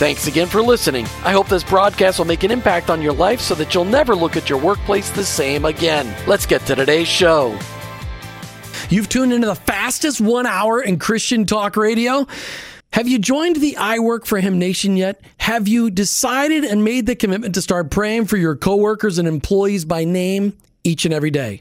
Thanks again for listening. I hope this broadcast will make an impact on your life so that you'll never look at your workplace the same again. Let's get to today's show. You've tuned into the fastest one hour in Christian talk radio. Have you joined the I Work for Him Nation yet? Have you decided and made the commitment to start praying for your coworkers and employees by name each and every day?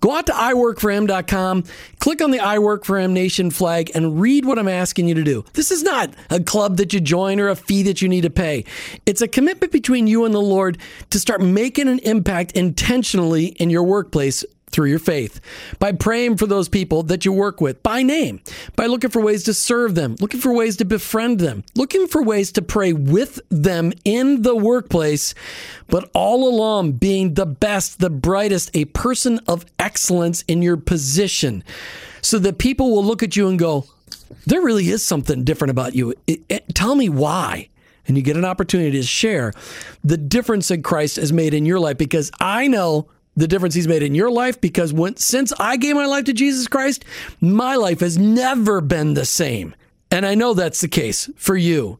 Go out to iworkforhim.com, click on the I Work for Nation flag, and read what I'm asking you to do. This is not a club that you join or a fee that you need to pay. It's a commitment between you and the Lord to start making an impact intentionally in your workplace through your faith, by praying for those people that you work with by name, by looking for ways to serve them, looking for ways to befriend them, looking for ways to pray with them in the workplace, but all along being the best, the brightest, a person of excellence in your position so that people will look at you and go, there really is something different about you. It, it, tell me why and you get an opportunity to share the difference that Christ has made in your life because I know the difference he's made in your life because when since I gave my life to Jesus Christ, my life has never been the same. And I know that's the case for you.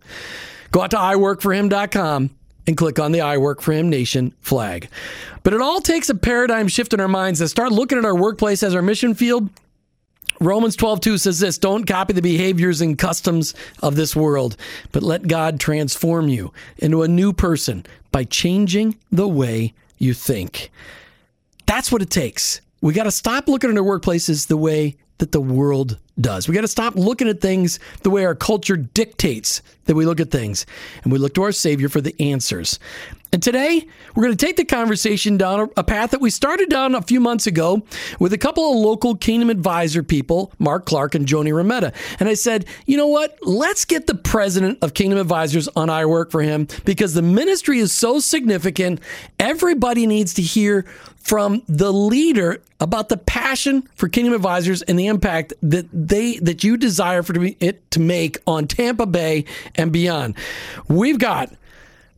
Go out to iworkforhim.com and click on the I Work for Him Nation flag. But it all takes a paradigm shift in our minds to start looking at our workplace as our mission field. Romans 12, 2 says this Don't copy the behaviors and customs of this world, but let God transform you into a new person by changing the way you think. That's what it takes. We got to stop looking at our workplaces the way that the world does. We got to stop looking at things the way our culture dictates that we look at things. And we look to our Savior for the answers. And today, we're going to take the conversation down a path that we started down a few months ago with a couple of local Kingdom Advisor people, Mark Clark and Joni Rametta. And I said, you know what? Let's get the president of Kingdom Advisors on I Work for Him because the ministry is so significant. Everybody needs to hear from the leader about the passion for Kingdom Advisors and the impact that they that you desire for it to make on Tampa Bay and beyond. We've got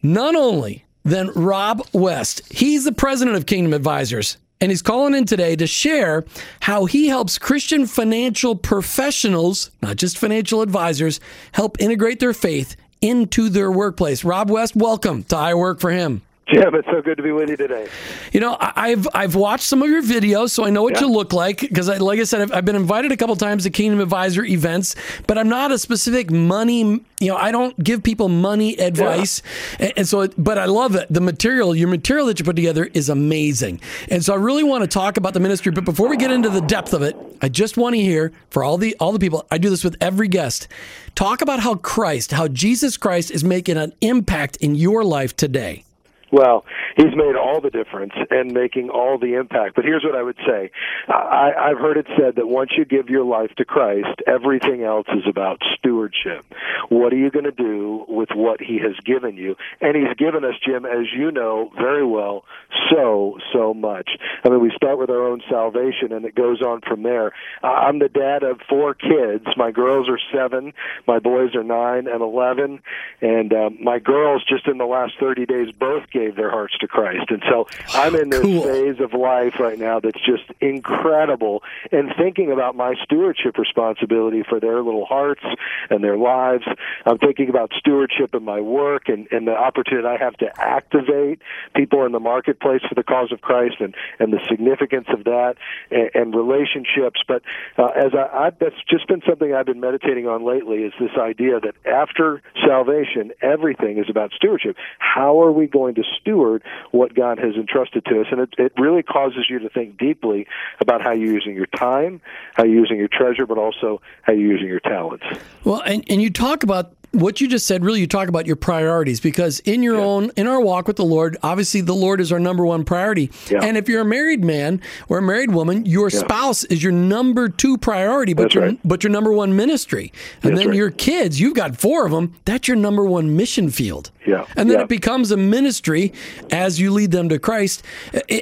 not only than Rob West. He's the president of Kingdom Advisors. And he's calling in today to share how he helps Christian financial professionals, not just financial advisors, help integrate their faith into their workplace. Rob West, welcome to I Work for Him. Jim, it's so good to be with you today. You know, I've I've watched some of your videos, so I know what yeah. you look like. Because, like I said, I've, I've, been invited a couple times to Kingdom Advisor events, but I'm not a specific money. You know, I don't give people money advice, yeah. and, and, so. But I love it. The material, your material that you put together is amazing, and so I really want to talk about the ministry. But before we get into the depth of it, I just want to hear for all the all the people. I do this with every guest. Talk about how Christ, how Jesus Christ is making an impact in your life today. Well, he's made all the difference and making all the impact. But here's what I would say. I, I've heard it said that once you give your life to Christ, everything else is about stewardship. What are you going to do with what he has given you? And he's given us, Jim, as you know very well, so, so much. I mean, we start with our own salvation and it goes on from there. I'm the dad of four kids. My girls are seven. My boys are nine and 11. And uh, my girls, just in the last 30 days, both gave their hearts to Christ. And so I'm in this cool. phase of life right now that's just incredible and thinking about my stewardship responsibility for their little hearts and their lives. I'm thinking about stewardship in my work and, and the opportunity I have to activate people in the marketplace for the cause of Christ and, and the significance of that and, and relationships. But uh, as I, I, that's just been something I've been meditating on lately is this idea that after salvation, everything is about stewardship. How are we going to steward what God has entrusted to us. And it, it really causes you to think deeply about how you're using your time, how you're using your treasure, but also how you're using your talents. Well, and, and you talk about what you just said really you talk about your priorities because in your yeah. own in our walk with the lord obviously the lord is our number one priority yeah. and if you're a married man or a married woman your yeah. spouse is your number two priority but that's your right. but your number one ministry and that's then right. your kids you've got four of them that's your number one mission field yeah. And then it becomes a ministry as you lead them to christ.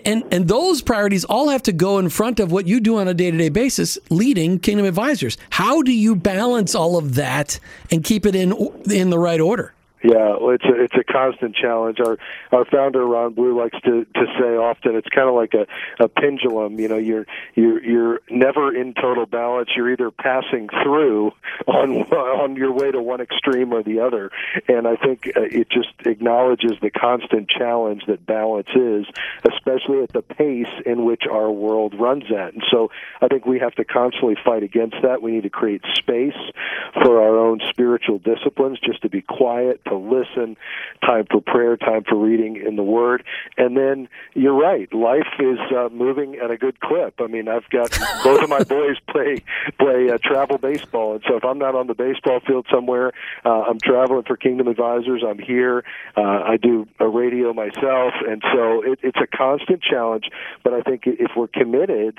And and those priorities all have to go in front of what you do on a day-to-day basis leading kingdom advisors. How do you balance all of that and keep it in in the right order. Yeah, it's a it's a constant challenge. Our our founder Ron Blue likes to to say often it's kind of like a a pendulum. You know, you're you're you're never in total balance. You're either passing through on on your way to one extreme or the other. And I think uh, it just acknowledges the constant challenge that balance is, especially at the pace in which our world runs at. And so I think we have to constantly fight against that. We need to create space for our own spiritual disciplines, just to be quiet to listen, time for prayer, time for reading in the Word, and then you're right. Life is uh, moving at a good clip. I mean, I've got both of my boys play play uh, travel baseball, and so if I'm not on the baseball field somewhere, uh, I'm traveling for Kingdom Advisors. I'm here. Uh, I do a radio myself, and so it, it's a constant challenge. But I think if we're committed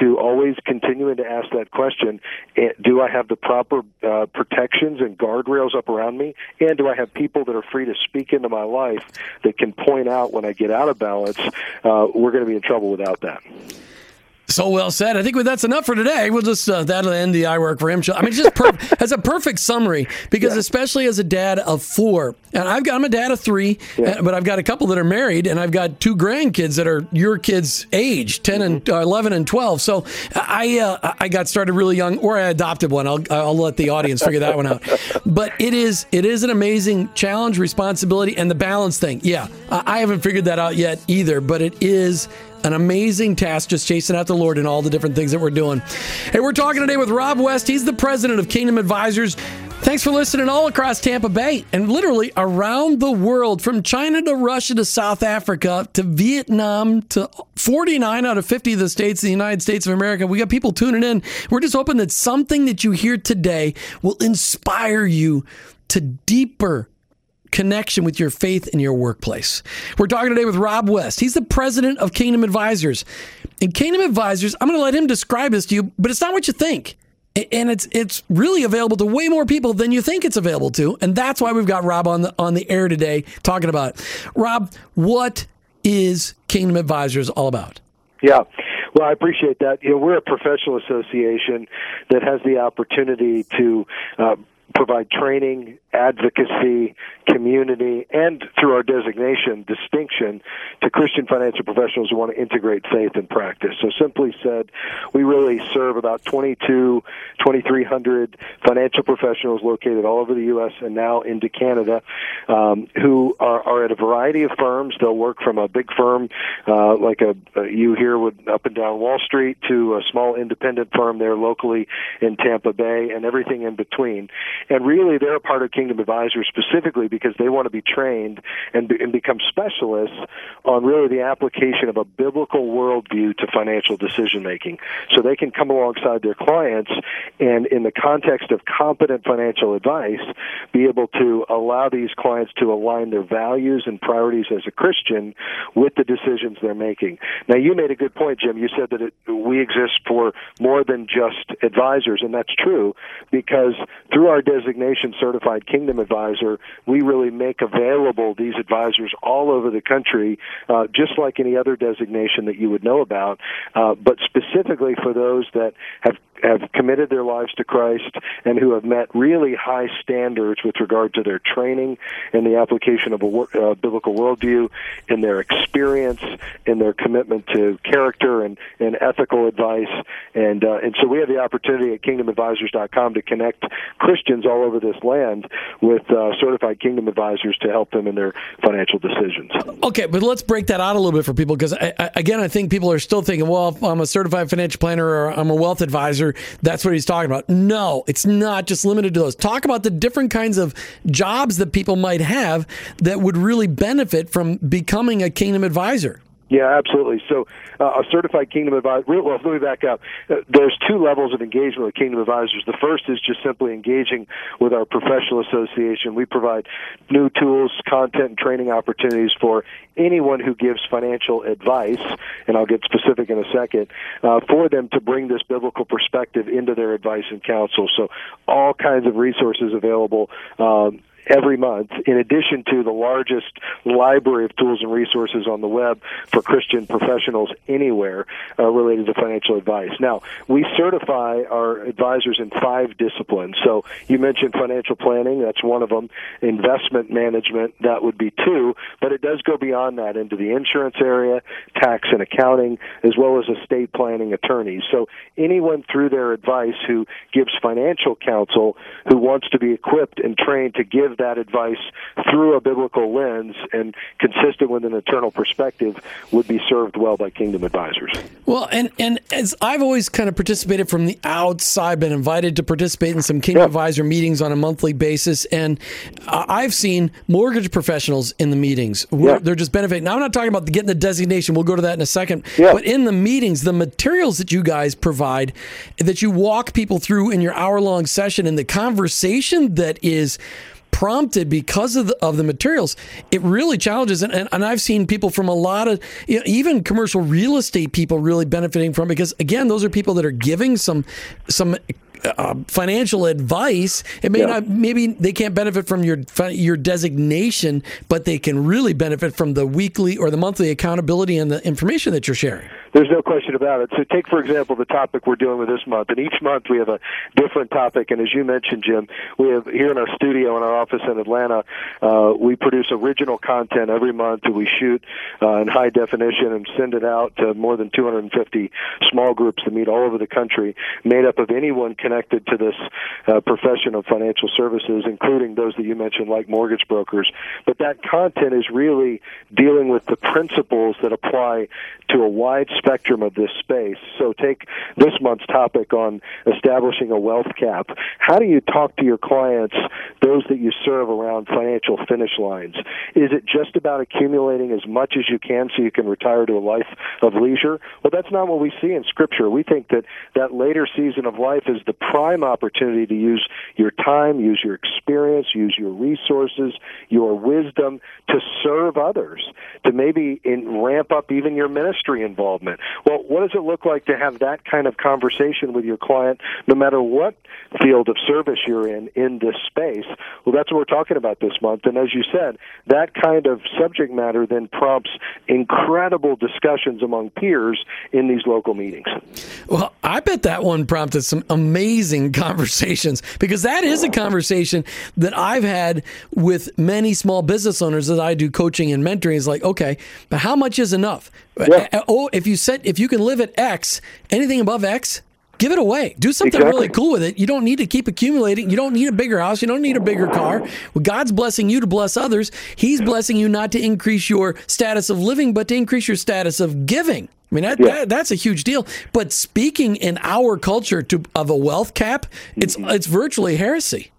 to always continuing to ask that question, eh, do I have the proper uh, protections and guardrails up around me, and do I have people that are free to speak into my life that can point out when I get out of balance, uh, we're going to be in trouble without that. So well said. I think that's enough for today. We'll just uh, that'll end the I work for him show. I mean, just perfect. That's a perfect summary because yeah. especially as a dad of four, and I've got I'm a dad of three, yeah. but I've got a couple that are married, and I've got two grandkids that are your kids' age, 10 and mm-hmm. uh, eleven and twelve. So I uh, I got started really young, or I adopted one. I'll I'll let the audience figure that one out. But it is it is an amazing challenge, responsibility, and the balance thing. Yeah, I haven't figured that out yet either, but it is an amazing task just chasing out the Lord and all the different things that we're doing. Hey, we're talking today with Rob West. He's the president of Kingdom Advisors. Thanks for listening all across Tampa Bay and literally around the world from China to Russia to South Africa to Vietnam to 49 out of 50 of the states in the United States of America. We got people tuning in. We're just hoping that something that you hear today will inspire you to deeper connection with your faith in your workplace. We're talking today with Rob West. He's the president of Kingdom Advisors. And Kingdom Advisors, I'm going to let him describe this to you, but it's not what you think. And it's it's really available to way more people than you think it's available to, and that's why we've got Rob on the on the air today talking about it. Rob, what is Kingdom Advisors all about? Yeah. Well, I appreciate that. You know, we're a professional association that has the opportunity to uh, provide training, advocacy, community, and through our designation, distinction to Christian financial professionals who want to integrate faith and practice. So, simply said, we really serve about 22, 2,300 financial professionals located all over the U.S. and now into Canada um, who are, are at a variety of firms. They'll work from a big firm uh, like a, a you here would up and down Wall Street to a small independent firm there locally in Tampa Bay and everything in between. And really, they're a part of Kingdom Advisors specifically because they want to be trained and, be, and become specialists on really the application of a biblical worldview to financial decision making. So they can come alongside their clients and, in the context of competent financial advice, be able to allow these clients to align their values and priorities as a Christian with the decisions they're making. Now, you made a good point, Jim. You said that it, we exist for more than just advisors, and that's true because through our designation certified kingdom advisor, we really make available these advisors all over the country, uh, just like any other designation that you would know about, uh, but specifically for those that have have committed their lives to Christ and who have met really high standards with regard to their training and the application of a uh, biblical worldview, in their experience, in their commitment to character and, and ethical advice. And, uh, and so we have the opportunity at kingdomadvisors.com to connect Christians Christians all over this land with uh, certified kingdom advisors to help them in their financial decisions. Okay, but let's break that out a little bit for people because, again, I think people are still thinking, well, if I'm a certified financial planner or I'm a wealth advisor, that's what he's talking about. No, it's not just limited to those. Talk about the different kinds of jobs that people might have that would really benefit from becoming a kingdom advisor. Yeah, absolutely. So, uh, a certified Kingdom advisor. Well, let me back up. Uh, there's two levels of engagement with Kingdom advisors. The first is just simply engaging with our professional association. We provide new tools, content, and training opportunities for anyone who gives financial advice, and I'll get specific in a second, uh, for them to bring this biblical perspective into their advice and counsel. So, all kinds of resources available. Um, every month, in addition to the largest library of tools and resources on the web for Christian professionals anywhere uh, related to financial advice. Now, we certify our advisors in five disciplines. So you mentioned financial planning, that's one of them. Investment management, that would be two, but it does go beyond that into the insurance area, tax and accounting, as well as estate planning attorneys. So anyone through their advice who gives financial counsel who wants to be equipped and trained to give that advice through a biblical lens and consistent with an eternal perspective would be served well by kingdom advisors. Well, and and as I've always kind of participated from the outside, been invited to participate in some kingdom yeah. advisor meetings on a monthly basis, and I've seen mortgage professionals in the meetings. Yeah. They're just benefiting. Now, I'm not talking about getting the designation. We'll go to that in a second. Yeah. But in the meetings, the materials that you guys provide, that you walk people through in your hour long session, and the conversation that is prompted because of the, of the materials, it really challenges. And, and, and I've seen people from a lot of, you know, even commercial real estate people really benefiting from because again, those are people that are giving some some uh, financial advice. It may yeah. not, maybe they can't benefit from your your designation, but they can really benefit from the weekly or the monthly accountability and the information that you're sharing. There's no question about it. So, take for example the topic we're dealing with this month, and each month we have a different topic. And as you mentioned, Jim, we have here in our studio in our office in Atlanta, uh, we produce original content every month that we shoot uh, in high definition and send it out to more than 250 small groups that meet all over the country, made up of anyone connected to this uh, profession of financial services, including those that you mentioned, like mortgage brokers. But that content is really dealing with the principles that apply to a wide spectrum of this space. So, take this month's topic on establishing a wealth cap. How do you talk to your clients, those that you serve around financial finish lines? Is it just about accumulating as much as you can so you can retire to a life of leisure? Well, that's not what we see in Scripture. We think that that later season of life is the prime opportunity to use your time, use your experience, use your resources, your wisdom to serve others, to maybe in, ramp up even your ministry involvement. Well, what does it look like to have that kind of conversation with your client, no matter what field of service you're in in this space? Well, that's what we're talking about this month. And as you said, that kind of subject matter then prompts incredible discussions among peers in these local meetings. Well, I bet that one prompted some amazing conversations because that is a conversation that I've had with many small business owners that I do coaching and mentoring. Is like, okay, but how much is enough? Yeah. Oh, if you set, if you can live at X, anything above X, give it away. Do something exactly. really cool with it. You don't need to keep accumulating. You don't need a bigger house. You don't need a bigger car. Well, God's blessing you to bless others. He's blessing you not to increase your status of living, but to increase your status of giving. I mean that, yeah. that, that's a huge deal. But speaking in our culture to of a wealth cap, it's mm-hmm. it's virtually heresy.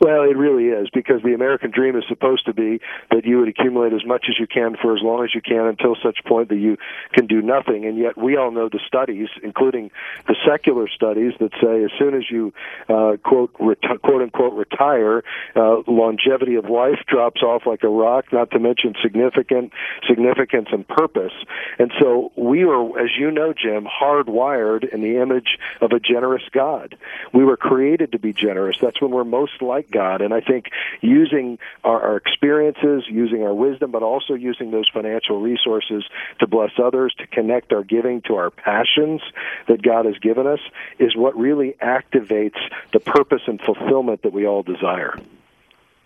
Well, it really is because the American dream is supposed to be that you would accumulate as much as you can for as long as you can until such point that you can do nothing. And yet, we all know the studies, including the secular studies, that say as soon as you uh, quote reti- quote unquote retire, uh, longevity of life drops off like a rock. Not to mention significant significance and purpose. And so we were, as you know, Jim, hardwired in the image of a generous God. We were created to be generous. That's when we're most like God. And I think using our, our experiences, using our wisdom, but also using those financial resources to bless others, to connect our giving to our passions that God has given us, is what really activates the purpose and fulfillment that we all desire.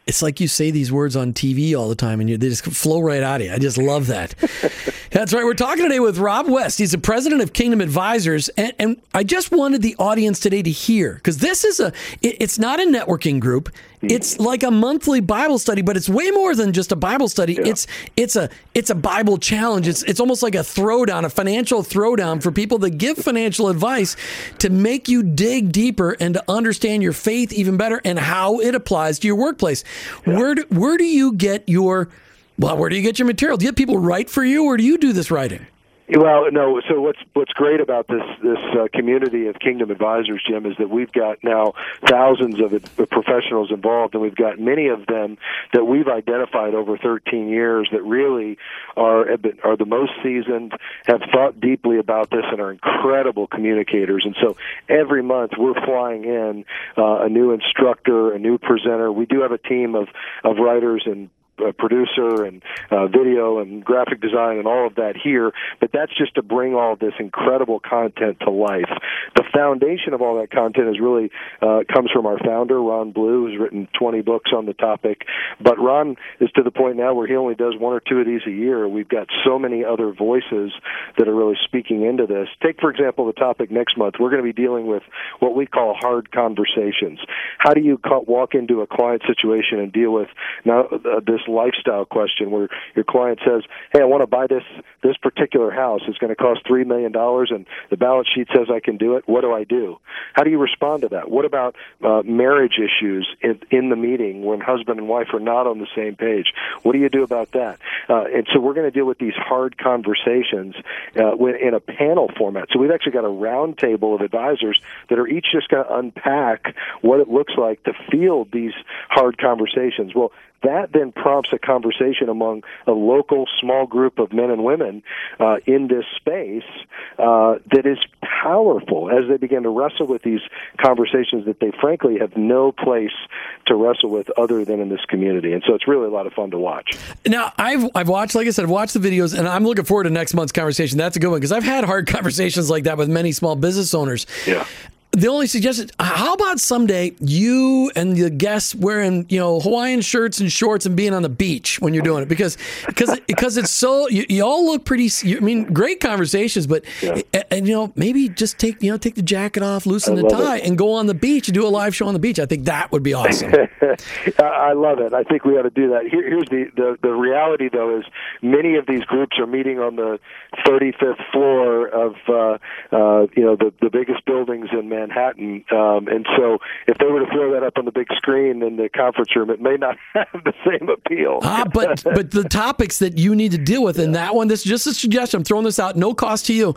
it's like you say these words on TV all the time and you, they just flow right out of you. I just love that. That's right. We're talking today with Rob West. He's the president of Kingdom Advisors. And, and I just wanted the audience today to hear because this is a, it, it's not a networking group. Mm-hmm. It's like a monthly Bible study, but it's way more than just a Bible study. Yeah. It's it's a it's a Bible challenge. It's it's almost like a throwdown, a financial throwdown for people that give financial advice to make you dig deeper and to understand your faith even better and how it applies to your workplace. Yeah. Where do, where do you get your well, where do you get your material? Do you have people write for you, or do you do this writing? Well, no. So what's what's great about this this uh, community of Kingdom Advisors, Jim, is that we've got now thousands of, of professionals involved, and we've got many of them that we've identified over 13 years that really are are the most seasoned, have thought deeply about this, and are incredible communicators. And so every month we're flying in uh, a new instructor, a new presenter. We do have a team of of writers and producer and uh, video and graphic design and all of that here, but that's just to bring all this incredible content to life. The foundation of all that content is really uh, comes from our founder Ron Blue, who's written 20 books on the topic. But Ron is to the point now where he only does one or two of these a year. We've got so many other voices that are really speaking into this. Take for example the topic next month. We're going to be dealing with what we call hard conversations. How do you walk into a client situation and deal with now uh, this lifestyle question where your client says, "Hey, I want to buy this this particular house. It's going to cost three million dollars, and the balance sheet says I can do it. What do I do?" How do you respond to that? What about uh, marriage issues in, in the meeting when husband and wife are not on the same page? What do you do about that? Uh, and so we're going to deal with these hard conversations uh, in a panel format. So we've actually got a round table of advisors that are each just going to unpack what it looks like to field these hard conversations. Well, that then prompts a conversation among a local small group of men and women uh, in this space uh, that is powerful as they begin to wrestle with these conversations that they frankly have no place to wrestle with other than in this community. And so it's really a lot of fun to watch. Now, I've, I've watched, like I said, I've watched the videos and I'm looking forward to next month's conversation. That's a good one because I've had hard conversations like that with many small business owners. Yeah the only suggestion how about someday you and the guests wearing you know hawaiian shirts and shorts and being on the beach when you're doing it? Because because because it's so you, you all look pretty i mean great conversations but yeah. and you know maybe just take you know take the jacket off loosen the tie it. and go on the beach and do a live show on the beach. I think that would be awesome. I love it. I think we ought to do that. Here, here's the, the the reality though is many of these groups are meeting on the 35th floor of uh, uh, you know the the biggest buildings in Manhattan Manhattan. Um, and so if they were to throw that up on the big screen in the conference room, it may not have the same appeal. ah, but but the topics that you need to deal with in that one, this is just a suggestion. I'm throwing this out, no cost to you.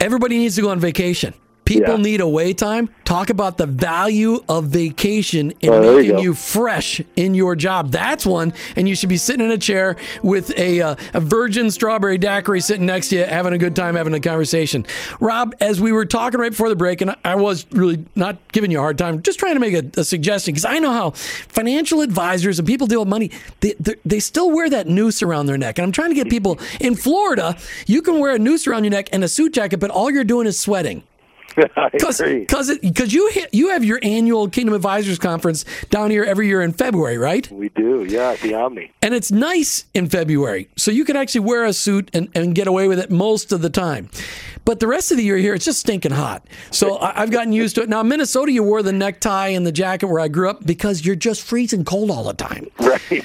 Everybody needs to go on vacation. People yeah. need away time. Talk about the value of vacation and oh, making you, you, fresh in your job. That's one. And you should be sitting in a chair with a, uh, a virgin strawberry daiquiri sitting next to you, having a good time, having a conversation. Rob, as we were talking right before the break, and I was really not giving you a hard time, just trying to make a, a suggestion because I know how financial advisors and people deal with money, they, they still wear that noose around their neck. And I'm trying to get people in Florida, you can wear a noose around your neck and a suit jacket, but all you're doing is sweating. Because because you you have your annual Kingdom Advisors conference down here every year in February, right? We do, yeah, at the Omni. And it's nice in February, so you can actually wear a suit and, and get away with it most of the time. But the rest of the year here, it's just stinking hot. So I've gotten used to it. Now, Minnesota, you wore the necktie and the jacket where I grew up because you're just freezing cold all the time. Right.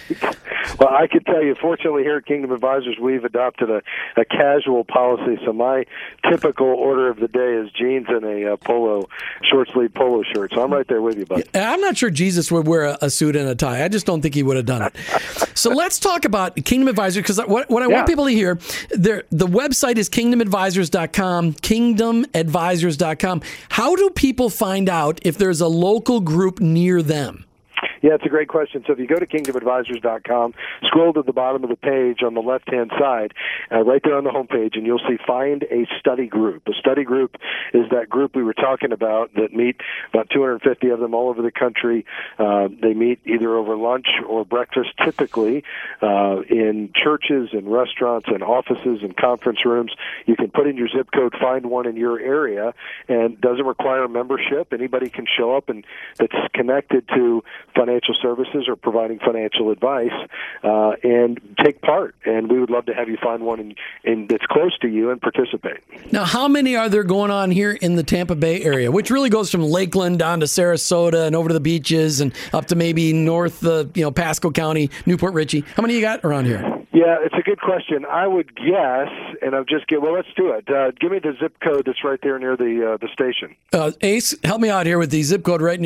Well, I can tell you, fortunately, here at Kingdom Advisors, we've adopted a, a casual policy. So my typical order of the day is jeans and a uh, polo, short sleeve polo shirt. So I'm right there with you, bud. I'm not sure Jesus would wear a, a, suit and a tie. I just don't think he would have done it. so let's talk about Kingdom Advisors because what, what I yeah. want people to hear, the website is kingdomadvisors.com, kingdomadvisors.com. How do people find out if there's a local group near them? Yeah, it's a great question. So if you go to kingdomadvisors.com, scroll to the bottom of the page on the left hand side, uh, right there on the homepage, and you'll see find a study group. A study group is that group we were talking about that meet about 250 of them all over the country. Uh, they meet either over lunch or breakfast, typically uh, in churches and restaurants and offices and conference rooms. You can put in your zip code, find one in your area, and doesn't require membership. Anybody can show up and that's connected to financial financial services or providing financial advice uh, and take part. And we would love to have you find one in, in, that's close to you and participate. Now, how many are there going on here in the Tampa Bay area, which really goes from Lakeland down to Sarasota and over to the beaches and up to maybe north, of you know, Pasco County, New Port Richey. How many you got around here? Yeah, it's a good question. I would guess, and I'll just get. Well, let's do it. Uh, give me the zip code that's right there near the uh, the station. Uh, Ace, help me out here with the zip code right.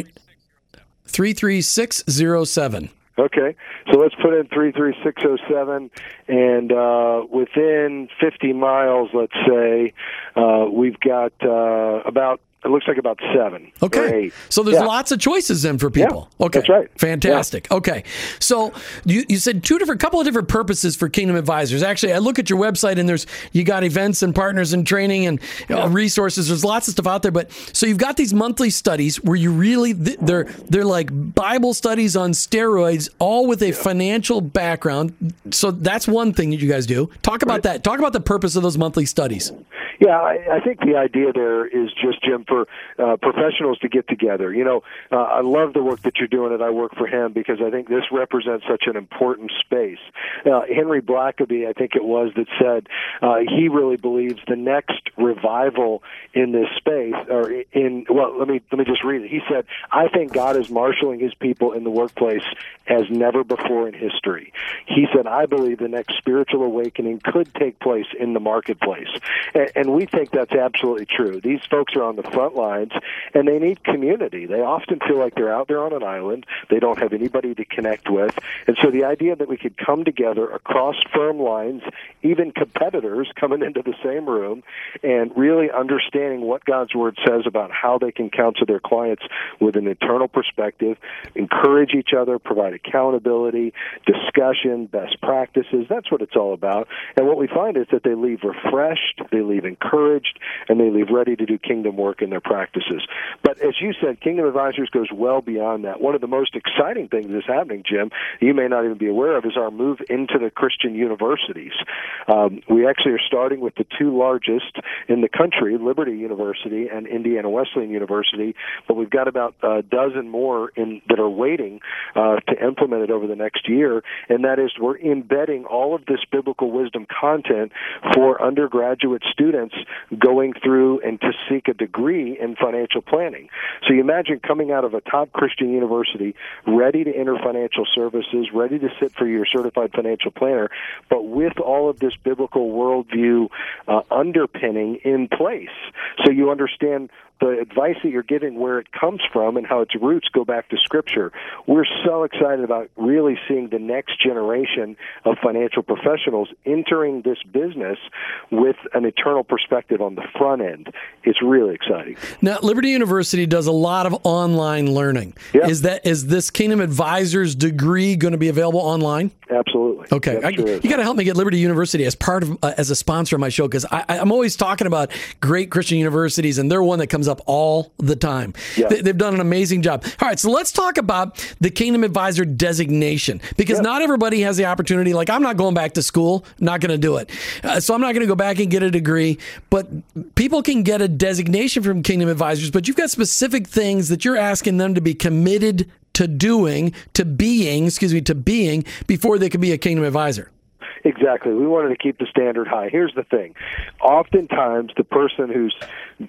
33607. Okay, so let's put in 33607, and uh, within 50 miles, let's say, uh, we've got uh, about it looks like about seven. Okay. So there's yeah. lots of choices then for people. Yeah, okay. That's right. Fantastic. Yeah. Okay. So you, you said two different, couple of different purposes for Kingdom Advisors. Actually, I look at your website and there's, you got events and partners and training and you know, resources. There's lots of stuff out there. But so you've got these monthly studies where you really, they're, they're like Bible studies on steroids, all with a financial background. So that's one thing that you guys do. Talk about right. that. Talk about the purpose of those monthly studies. Yeah, I, I think the idea there is just Jim for uh, professionals to get together. You know, uh, I love the work that you're doing and I Work for Him because I think this represents such an important space. Uh, Henry Blackaby, I think it was, that said uh, he really believes the next revival in this space, or in well, let me let me just read it. He said, "I think God is marshaling His people in the workplace as never before in history." He said, "I believe the next spiritual awakening could take place in the marketplace," and, and we think that's absolutely true. These folks are on the front lines, and they need community. They often feel like they're out there on an island. They don't have anybody to connect with, and so the idea that we could come together across firm lines, even competitors coming into the same room, and really understanding what God's word says about how they can counsel their clients with an internal perspective, encourage each other, provide accountability, discussion, best practices. That's what it's all about. And what we find is that they leave refreshed, they leave encouraged, and they leave ready to do kingdom work in their practices. But as you said, Kingdom Advisors goes well beyond that. One of the most exciting things that's happening, Jim, you may not even be aware of, is our move into the Christian universities. Um, we actually are starting with the two largest in the country, Liberty University and Indiana Wesleyan University, but we've got about a dozen more in, that are waiting uh, to implement it over the next year, and that is we're embedding all of this biblical wisdom content for undergraduate students going through and to seek a degree in financial planning. So you imagine coming out of a top Christian university, ready to enter financial services, ready to sit for your certified financial planner, but with all of this biblical worldview uh, underpinning in place. So you understand the advice that you're giving, where it comes from, and how its roots go back to Scripture. We're so excited about really seeing the next generation of financial professionals entering this business with an eternal perspective on the front end. It's really exciting. Now, Liberty University does a lot of online learning. Yep. Is that is this Kingdom Advisors degree going to be available online? Absolutely. Okay, yep, sure you got to help me get Liberty University as part of uh, as a sponsor of my show because I'm always talking about great Christian universities, and they're one that comes up all the time. Yeah. They, have done an amazing job. All right, so let's talk about the Kingdom Advisor designation because not everybody has the opportunity. Like, I'm not going back to school, not going to do it. Uh, so I'm not going to go back and get a degree, but people can get a designation from Kingdom Advisors, but you've got specific things that you're asking them to be committed to doing, to being, excuse me, to being before they can be a Kingdom Advisor. Exactly. We wanted to keep the standard high. Here's the thing. Oftentimes, the person who's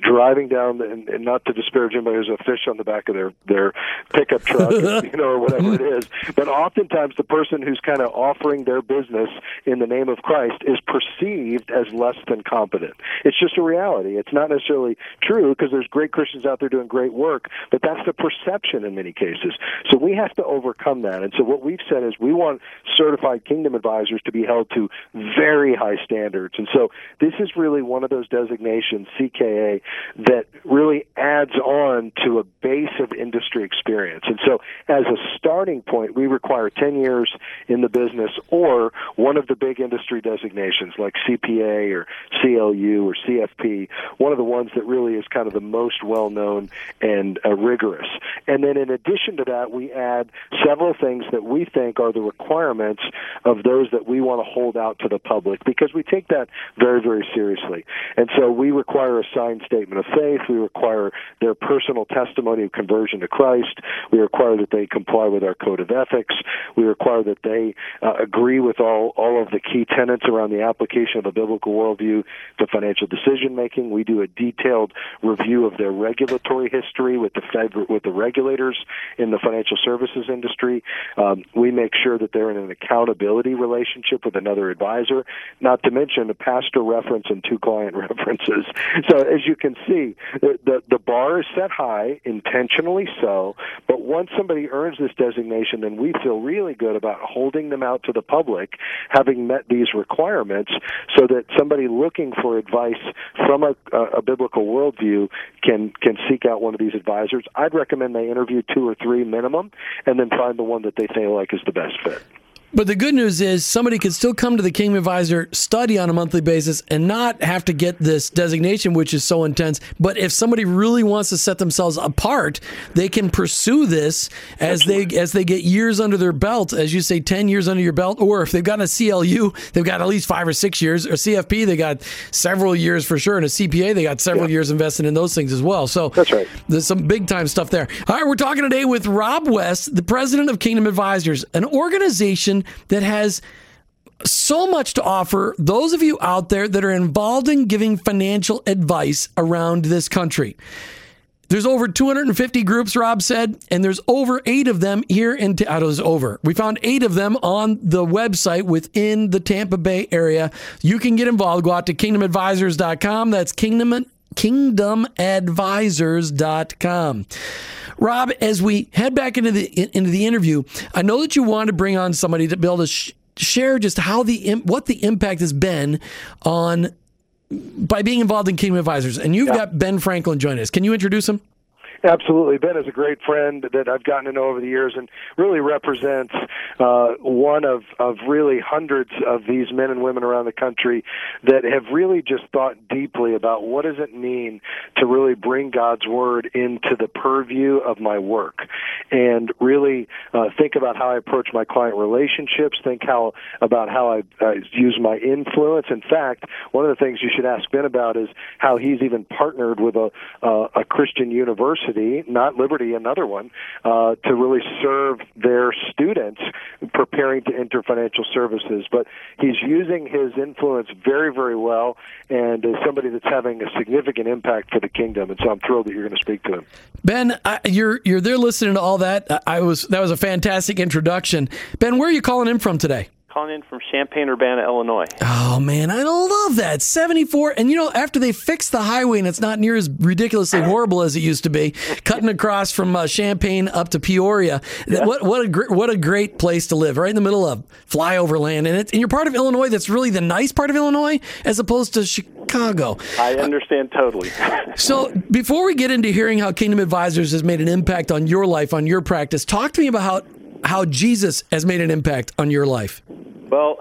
driving down, the, and, and not to disparage anybody who's a fish on the back of their, their pickup truck, you know, or whatever it is, but oftentimes the person who's kind of offering their business in the name of Christ is perceived as less than competent. It's just a reality. It's not necessarily true because there's great Christians out there doing great work, but that's the perception in many cases. So we have to overcome that. And so what we've said is we want certified kingdom advisors to be held held to very high standards. And so this is really one of those designations, CKA, that really adds on to a base of industry experience. And so as a starting point, we require 10 years in the business or one of the big industry designations like CPA or CLU or CFP, one of the ones that really is kind of the most well known and uh, rigorous. And then in addition to that, we add several things that we think are the requirements of those that we want to hold out to the public because we take that very, very seriously. And so we require a signed statement of faith. We require their personal testimony of conversion to Christ. We require that they comply with our code of ethics. We require that they uh, agree with all, all of the key tenets around the application of a biblical worldview to financial decision making. We do a detailed review of their regulatory history with the Fed, with the regulators in the financial services industry. Um, we make sure that they're in an accountability relationship with another advisor, not to mention a pastor reference and two client references. So as you can see, the, the, the bar is set high, intentionally so, but once somebody earns this designation, then we feel really good about holding them out to the public, having met these requirements, so that somebody looking for advice from a, a, a biblical worldview can can seek out one of these advisors. I'd recommend they interview two or three minimum, and then find the one that they feel like is the best fit. But the good news is somebody can still come to the Kingdom Advisor, study on a monthly basis, and not have to get this designation, which is so intense. But if somebody really wants to set themselves apart, they can pursue this as they as they get years under their belt, as you say, ten years under your belt, or if they've got a CLU, they've got at least five or six years, or CFP, they got several years for sure, and a CPA, they got several yeah. years invested in those things as well. So that's right. There's some big time stuff there. All right, we're talking today with Rob West, the president of Kingdom Advisors, an organization that has so much to offer those of you out there that are involved in giving financial advice around this country. There's over 250 groups, Rob said, and there's over eight of them here in. Was over. We found eight of them on the website within the Tampa Bay area. You can get involved. Go out to kingdomadvisors.com. That's kingdom kingdomadvisors.com. Rob, as we head back into the into the interview, I know that you want to bring on somebody to be able to sh- share just how the what the impact has been on by being involved in Kingdom Advisors. And you've yeah. got Ben Franklin joining us. Can you introduce him? Absolutely. Ben is a great friend that I've gotten to know over the years and really represents uh, one of, of really hundreds of these men and women around the country that have really just thought deeply about what does it mean to really bring God's Word into the purview of my work and really uh, think about how I approach my client relationships, think how about how I, I use my influence. In fact, one of the things you should ask Ben about is how he's even partnered with a, uh, a Christian university University, not Liberty, another one, uh, to really serve their students preparing to enter financial services. But he's using his influence very, very well, and is somebody that's having a significant impact for the kingdom. And so I'm thrilled that you're going to speak to him. Ben, I, you're you're there listening to all that. I was that was a fantastic introduction. Ben, where are you calling in from today? Calling in from Champaign Urbana, Illinois. Oh man, I love that 74. And you know, after they fixed the highway and it's not near as ridiculously horrible as it used to be, cutting across from uh, Champaign up to Peoria, yeah. what what a gr- what a great place to live, right in the middle of flyover land, and, and you're part of Illinois. That's really the nice part of Illinois, as opposed to Chicago. I understand uh, totally. so before we get into hearing how Kingdom Advisors has made an impact on your life, on your practice, talk to me about how how Jesus has made an impact on your life. Well,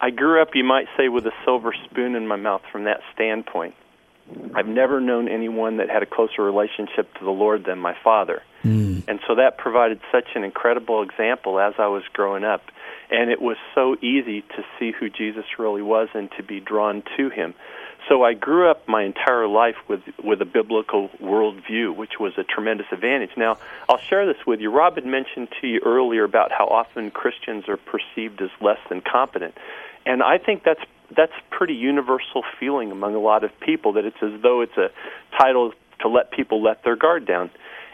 I grew up, you might say, with a silver spoon in my mouth from that standpoint. I've never known anyone that had a closer relationship to the Lord than my father. Mm. And so that provided such an incredible example as I was growing up. And it was so easy to see who Jesus really was and to be drawn to him. So I grew up my entire life with with a biblical worldview, which was a tremendous advantage. Now, I'll share this with you. Rob had mentioned to you earlier about how often Christians are perceived as less than competent, and I think that's that's pretty universal feeling among a lot of people that it's as though it's a title to let people let their guard down.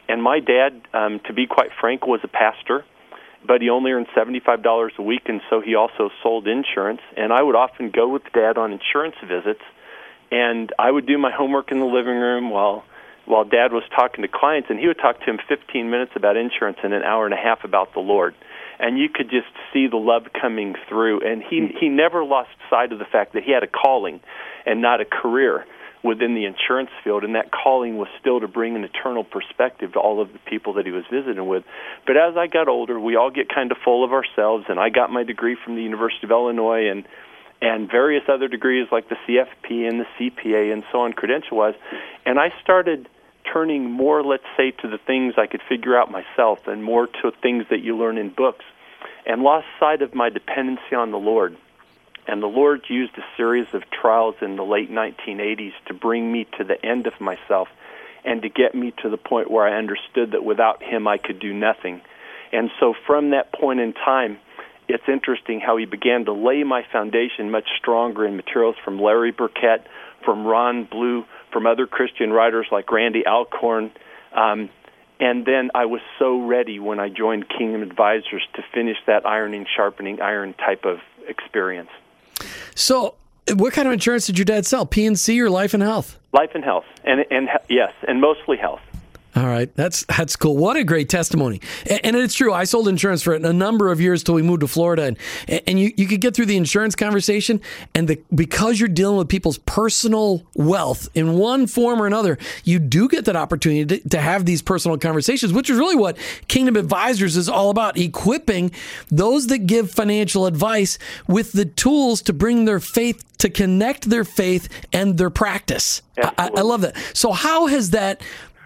And my dad, um, to be quite frank, was a pastor but he only earned seventy-five dollars a week, and so he also sold insurance. And I would often go with Dad on insurance visits, and I would do my homework in the living room while while Dad was talking to clients, and he would talk to him 15 minutes about insurance and an hour and a half about the Lord. And you could just see the love coming through. And he he never lost sight of the fact that he had a calling, and not a career within the insurance field, and that calling was still to bring an eternal perspective to all of the people that he was visiting with. But as I got older, we all get kind of full of ourselves, and I got my degree from the University of Illinois, and and various other degrees like the CFP and the CPA and so on, credential wise. And I started turning more, let's say, to the things I could figure out myself and more to things that you learn in books and lost sight of my dependency on the Lord. And the Lord used a series of trials in the late 1980s to bring me to the end of myself and to get me to the point where I understood that without Him I could do nothing. And so from that point in time, it's interesting how he began to lay my foundation much stronger in materials from Larry Burkett, from Ron Blue, from other Christian writers like Randy Alcorn. Um, and then I was so ready when I joined Kingdom Advisors to finish that ironing, sharpening iron type of experience. So, what kind of insurance did your dad sell? P&C or life and health? Life and health, and and yes, and mostly health. All right, that's that's cool. What a great testimony, and, it's true. I sold insurance for a number of years till we moved to Florida, and and you, you could get through the insurance conversation, and the, because you're dealing with people's personal wealth in one form or another, you do get that opportunity to, to have these personal conversations, which is really what Kingdom Advisors is all about: equipping those that give financial advice with the tools to bring their faith to connect their faith and their practice. I, I, love that. So, how has that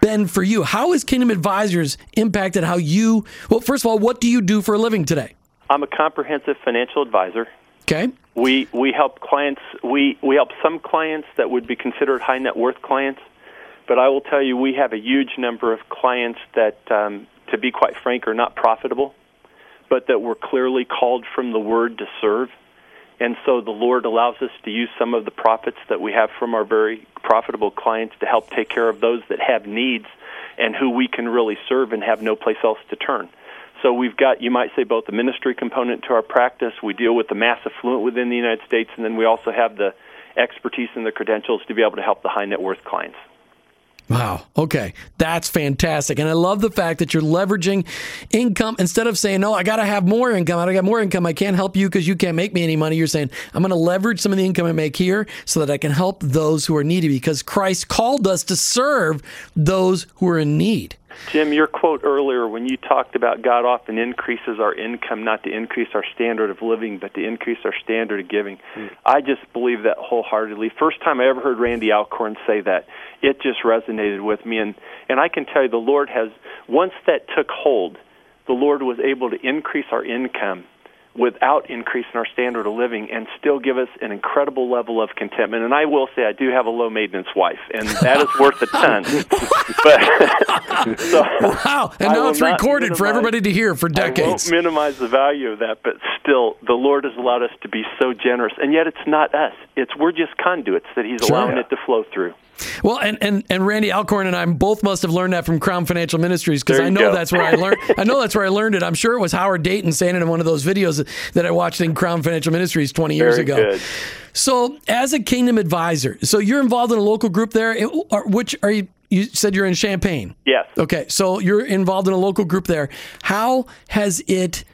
been for you? How has Kingdom Advisors impacted how you, well, first of all, what do you do for a living today? I'm a comprehensive financial advisor. Okay. We, we help clients, we, we help some clients that would be considered high net worth clients, but I will tell you, we have a huge number of clients that, um, to be quite frank, are not profitable, but that were clearly called from the word to serve. And so the Lord allows us to use some of the profits that we have from our very profitable clients to help take care of those that have needs and who we can really serve and have no place else to turn. So we've got, you might say, both the ministry component to our practice. We deal with the mass affluent within the United States, and then we also have the expertise and the credentials to be able to help the high net worth clients. Wow. Okay. That's fantastic. And I love the fact that you're leveraging income instead of saying, no, I got to have more income. I got more income. I can't help you because you can't make me any money. You're saying, I'm going to leverage some of the income I make here so that I can help those who are needy because Christ called us to serve those who are in need. Jim, your quote earlier when you talked about God often increases our income not to increase our standard of living, but to increase our standard of giving. Mm. I just believe that wholeheartedly. First time I ever heard Randy Alcorn say that, it just resonated with me. And, and I can tell you, the Lord has, once that took hold, the Lord was able to increase our income without increasing our standard of living and still give us an incredible level of contentment. And I will say I do have a low maintenance wife, and that is worth a ton. but so wow! And now it's recorded minimize, for everybody to hear for decades. I won't minimize the value of that, but still, the Lord has allowed us to be so generous, and yet it's not us. It's we're just conduits that He's sure. allowing it to flow through. Well, and, and, and Randy Alcorn and I both must have learned that from Crown Financial Ministries because I know go. that's where I learned. I know that's where I learned it. I'm sure it was Howard Dayton saying it in one of those videos that I watched in Crown Financial Ministries 20 years Very ago. Good. So, as a Kingdom advisor, so you're involved in a local group there. Which are you? You said you're in Champaign. Yes. Okay, so you're involved in a local group there. How has it?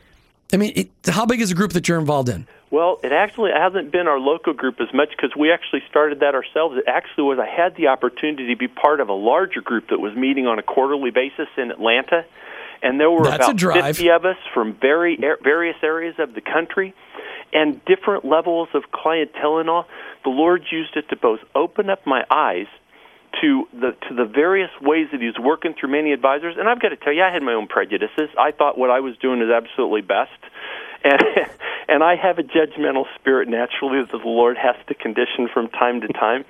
I mean, it, how big is the group that you're involved in? Well, it actually hasn't been our local group as much because we actually started that ourselves. It actually was I had the opportunity to be part of a larger group that was meeting on a quarterly basis in Atlanta, and there were That's about 50 of us from very various areas of the country and different levels of clientele and all. The Lord used it to both open up my eyes to the to the various ways that he's working through many advisors. And I've got to tell you, I had my own prejudices. I thought what I was doing is absolutely best, and and I have a judgmental spirit naturally that the Lord has to condition from time to time.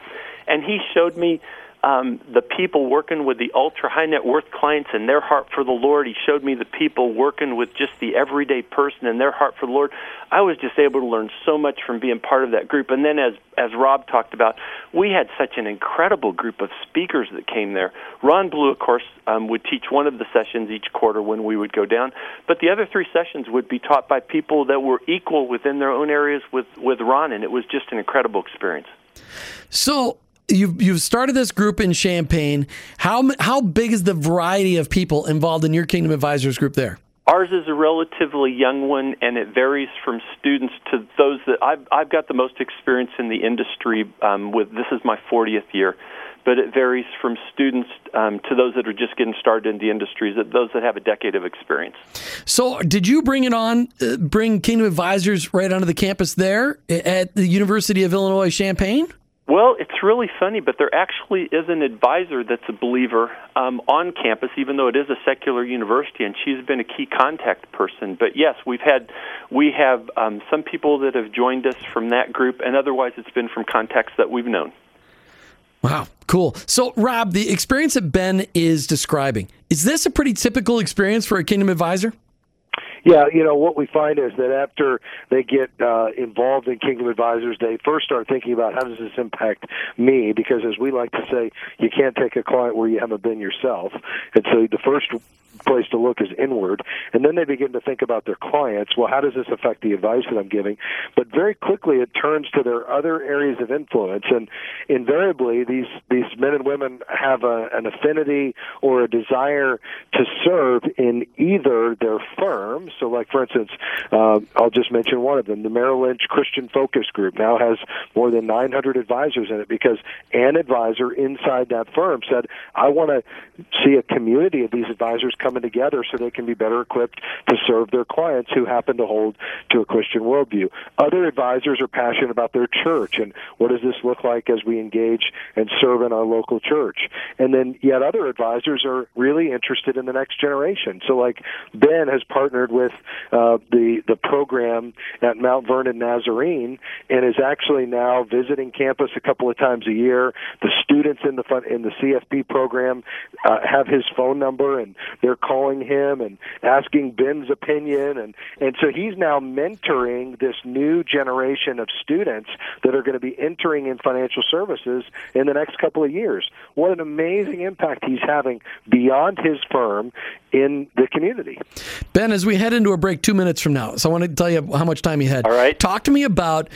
And He showed me um, the people working with the ultra high net worth clients and their heart for the Lord. He showed me the people working with just the everyday person and their heart for the Lord. I was just able to learn so much from being part of that group. And then, as as Rob talked about, we had such an incredible group of speakers that came there. Ron Blue, of course, um, would teach one of the sessions each quarter when we would go down, but the other three sessions would be taught by people that were equal within their own areas with with Ron, and it was just an incredible experience. So you've you've started this group in Champaign. How how big is the variety of people involved in your Kingdom Advisors group there? Ours is a relatively young one, and it varies from students to those that I've I've got the most experience in the industry. Um, with this is my 40th year, but it varies from students um, to those that are just getting started in the industries, those that have a decade of experience. So, did you bring it on, uh, bring Kingdom Advisors right onto the campus there at the University of Illinois Champaign? Well, it's really funny, but there actually is an advisor that's a believer um, on campus, even though it is a secular university, and she's been a key contact person. But yes, we've had we have um, some people that have joined us from that group, and otherwise it's been from contacts that we've known. Wow, cool. So, Rob, the experience that Ben is describing is this a pretty typical experience for a Kingdom advisor? Yeah, you know what we find is that after they get uh, involved in Kingdom Advisors, they first start thinking about how does this impact me? Because as we like to say, you can't take a client where you haven't been yourself. And so the first place to look is inward, and then they begin to think about their clients. Well, how does this affect the advice that I'm giving? But very quickly, it turns to their other areas of influence, and invariably, these these men and women have a, an affinity or a desire to serve in either their firm. So, like for instance, uh, I'll just mention one of them: the Merrill Lynch Christian Focus Group now has more than 900 advisors in it because an advisor inside that firm said, "I want to see a community of these advisors coming together so they can be better equipped to serve their clients who happen to hold to a Christian worldview. Other advisors are passionate about their church and what does this look like as we engage and serve in our local church. And then yet other advisors are really interested in the next generation. So like Ben has partnered with uh, the the program at Mount Vernon Nazarene and is actually now visiting campus a couple of times a year. The students in the in the CFP program uh, have his phone number and they're calling him and asking Ben's opinion and and so he's now mentoring this new generation of students that are going to be entering in financial services in the next couple of years. What an amazing impact he's having beyond his firm in the community. Ben, as we head into a break 2 minutes from now. So I want to tell you how much time you had. All right. Talk to me about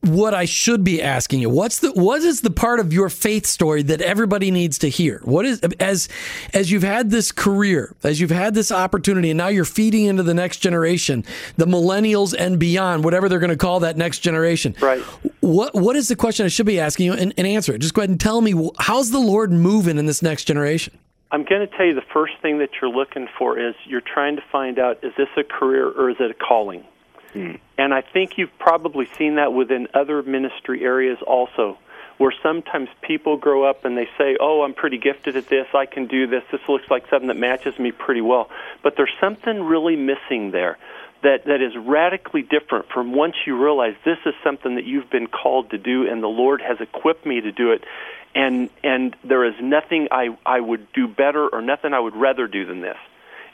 what I should be asking you. What's the what is the part of your faith story that everybody needs to hear? What is as as you've had this career, as you've had this opportunity, and now you're feeding into the next generation, the millennials and beyond, whatever they're going to call that next generation. Right. What what is the question I should be asking you, and, and answer it? Just go ahead and tell me how's the Lord moving in this next generation. I'm going to tell you the first thing that you're looking for is you're trying to find out is this a career or is it a calling? Mm. And I think you've probably seen that within other ministry areas also, where sometimes people grow up and they say, Oh, I'm pretty gifted at this, I can do this, this looks like something that matches me pretty well. But there's something really missing there that, that is radically different from once you realize this is something that you've been called to do and the Lord has equipped me to do it. And, and there is nothing I, I would do better or nothing I would rather do than this.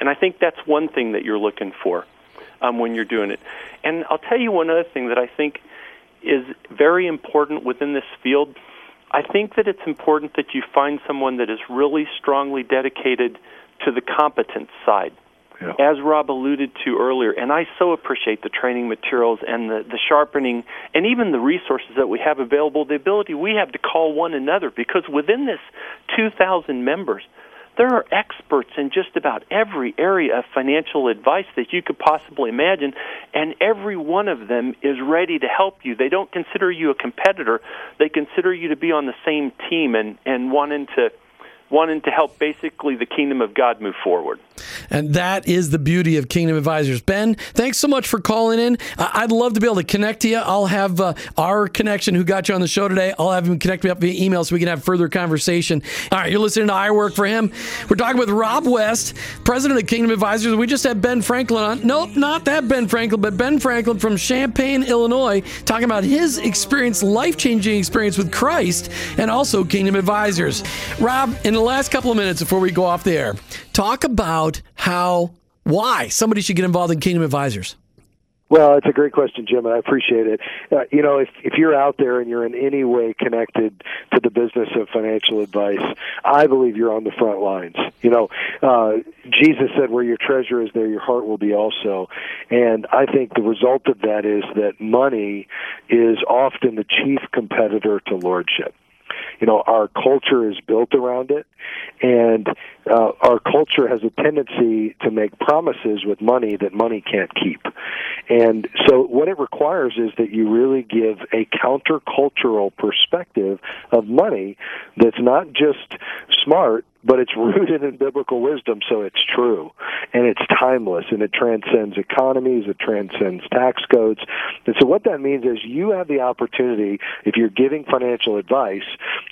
And I think that's one thing that you're looking for um, when you're doing it. And I'll tell you one other thing that I think is very important within this field. I think that it's important that you find someone that is really strongly dedicated to the competence side. Yeah. As Rob alluded to earlier, and I so appreciate the training materials and the, the sharpening and even the resources that we have available, the ability we have to call one another, because within this 2,000 members, there are experts in just about every area of financial advice that you could possibly imagine, and every one of them is ready to help you. They don't consider you a competitor, they consider you to be on the same team and, and wanting to wanting to help basically the kingdom of God move forward. And that is the beauty of Kingdom Advisors. Ben, thanks so much for calling in. I'd love to be able to connect to you. I'll have uh, our connection who got you on the show today. I'll have him connect me up via email so we can have further conversation. All right, you're listening to I Work for Him. We're talking with Rob West, president of Kingdom Advisors. We just had Ben Franklin on. Nope, not that Ben Franklin, but Ben Franklin from Champaign, Illinois, talking about his experience, life changing experience with Christ and also Kingdom Advisors. Rob, in the last couple of minutes before we go off the air, talk about how, why somebody should get involved in Kingdom Advisors. Well, it's a great question, Jim, and I appreciate it. Uh, you know, if if you're out there and you're in any way connected to the business of financial advice, I believe you're on the front lines. You know, uh, Jesus said, "Where your treasure is, there your heart will be also." And I think the result of that is that money is often the chief competitor to lordship you know our culture is built around it. And uh, our culture has a tendency to make promises with money that money can't keep. And so what it requires is that you really give a countercultural perspective of money that's not just smart but it's rooted in biblical wisdom, so it's true. And it's timeless, and it transcends economies, it transcends tax codes. And so what that means is you have the opportunity, if you're giving financial advice,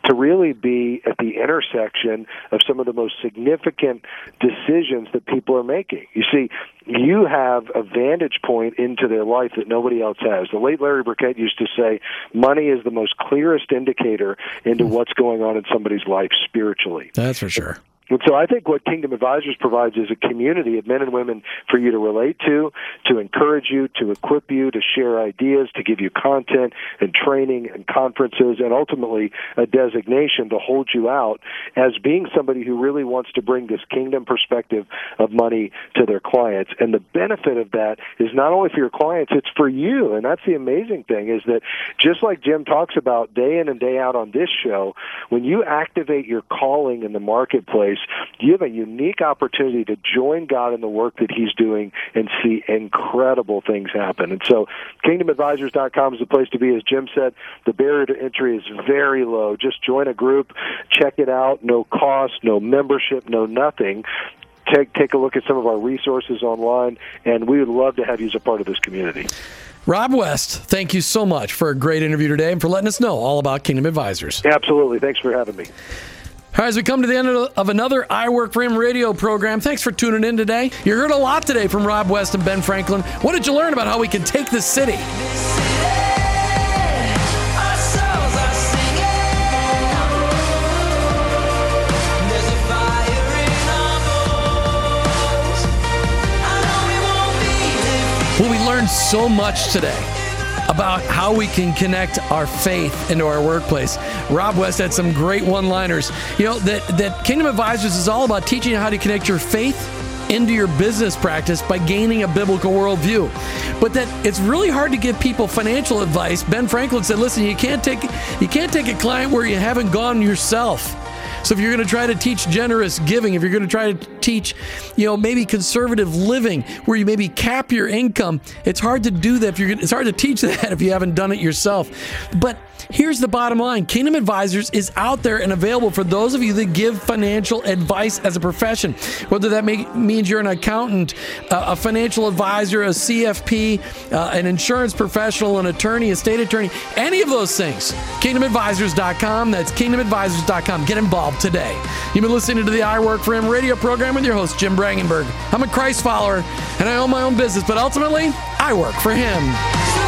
to really be at the intersection of some of the most significant decisions that people are making. You see, you have a vantage point into their life that nobody else has. The late Larry Burkett used to say, money is the most clearest indicator into hmm. what's going on in somebody's life spiritually. That's for sure. And so I think what Kingdom Advisors provides is a community of men and women for you to relate to, to encourage you, to equip you, to share ideas, to give you content and training and conferences, and ultimately a designation to hold you out as being somebody who really wants to bring this kingdom perspective of money to their clients. And the benefit of that is not only for your clients, it's for you. And that's the amazing thing is that just like Jim talks about day in and day out on this show, when you activate your calling in the marketplace, you have a unique opportunity to join God in the work that He's doing and see incredible things happen. And so, KingdomAdvisors.com is the place to be. As Jim said, the barrier to entry is very low. Just join a group, check it out, no cost, no membership, no nothing take take a look at some of our resources online, and we would love to have you as a part of this community. Rob West, thank you so much for a great interview today and for letting us know all about Kingdom Advisors. Absolutely. Thanks for having me. All right, as we come to the end of another I Work for Him radio program, thanks for tuning in today. You heard a lot today from Rob West and Ben Franklin. What did you learn about how we can take the city? Well, we learned so much today about how we can connect our faith into our workplace. Rob West had some great one-liners. You know that that Kingdom Advisors is all about teaching how to connect your faith into your business practice by gaining a biblical worldview. But that it's really hard to give people financial advice. Ben Franklin said, "Listen, you can't take you can't take a client where you haven't gone yourself." So if you're going to try to teach generous giving, if you're going to try to teach, you know, maybe conservative living where you maybe cap your income, it's hard to do that if you're it's hard to teach that if you haven't done it yourself. But Here's the bottom line Kingdom Advisors is out there and available for those of you that give financial advice as a profession. Whether that may, means you're an accountant, uh, a financial advisor, a CFP, uh, an insurance professional, an attorney, a state attorney, any of those things. KingdomAdvisors.com. That's KingdomAdvisors.com. Get involved today. You've been listening to the I Work for Him radio program with your host, Jim Brangenberg. I'm a Christ follower and I own my own business, but ultimately, I work for Him.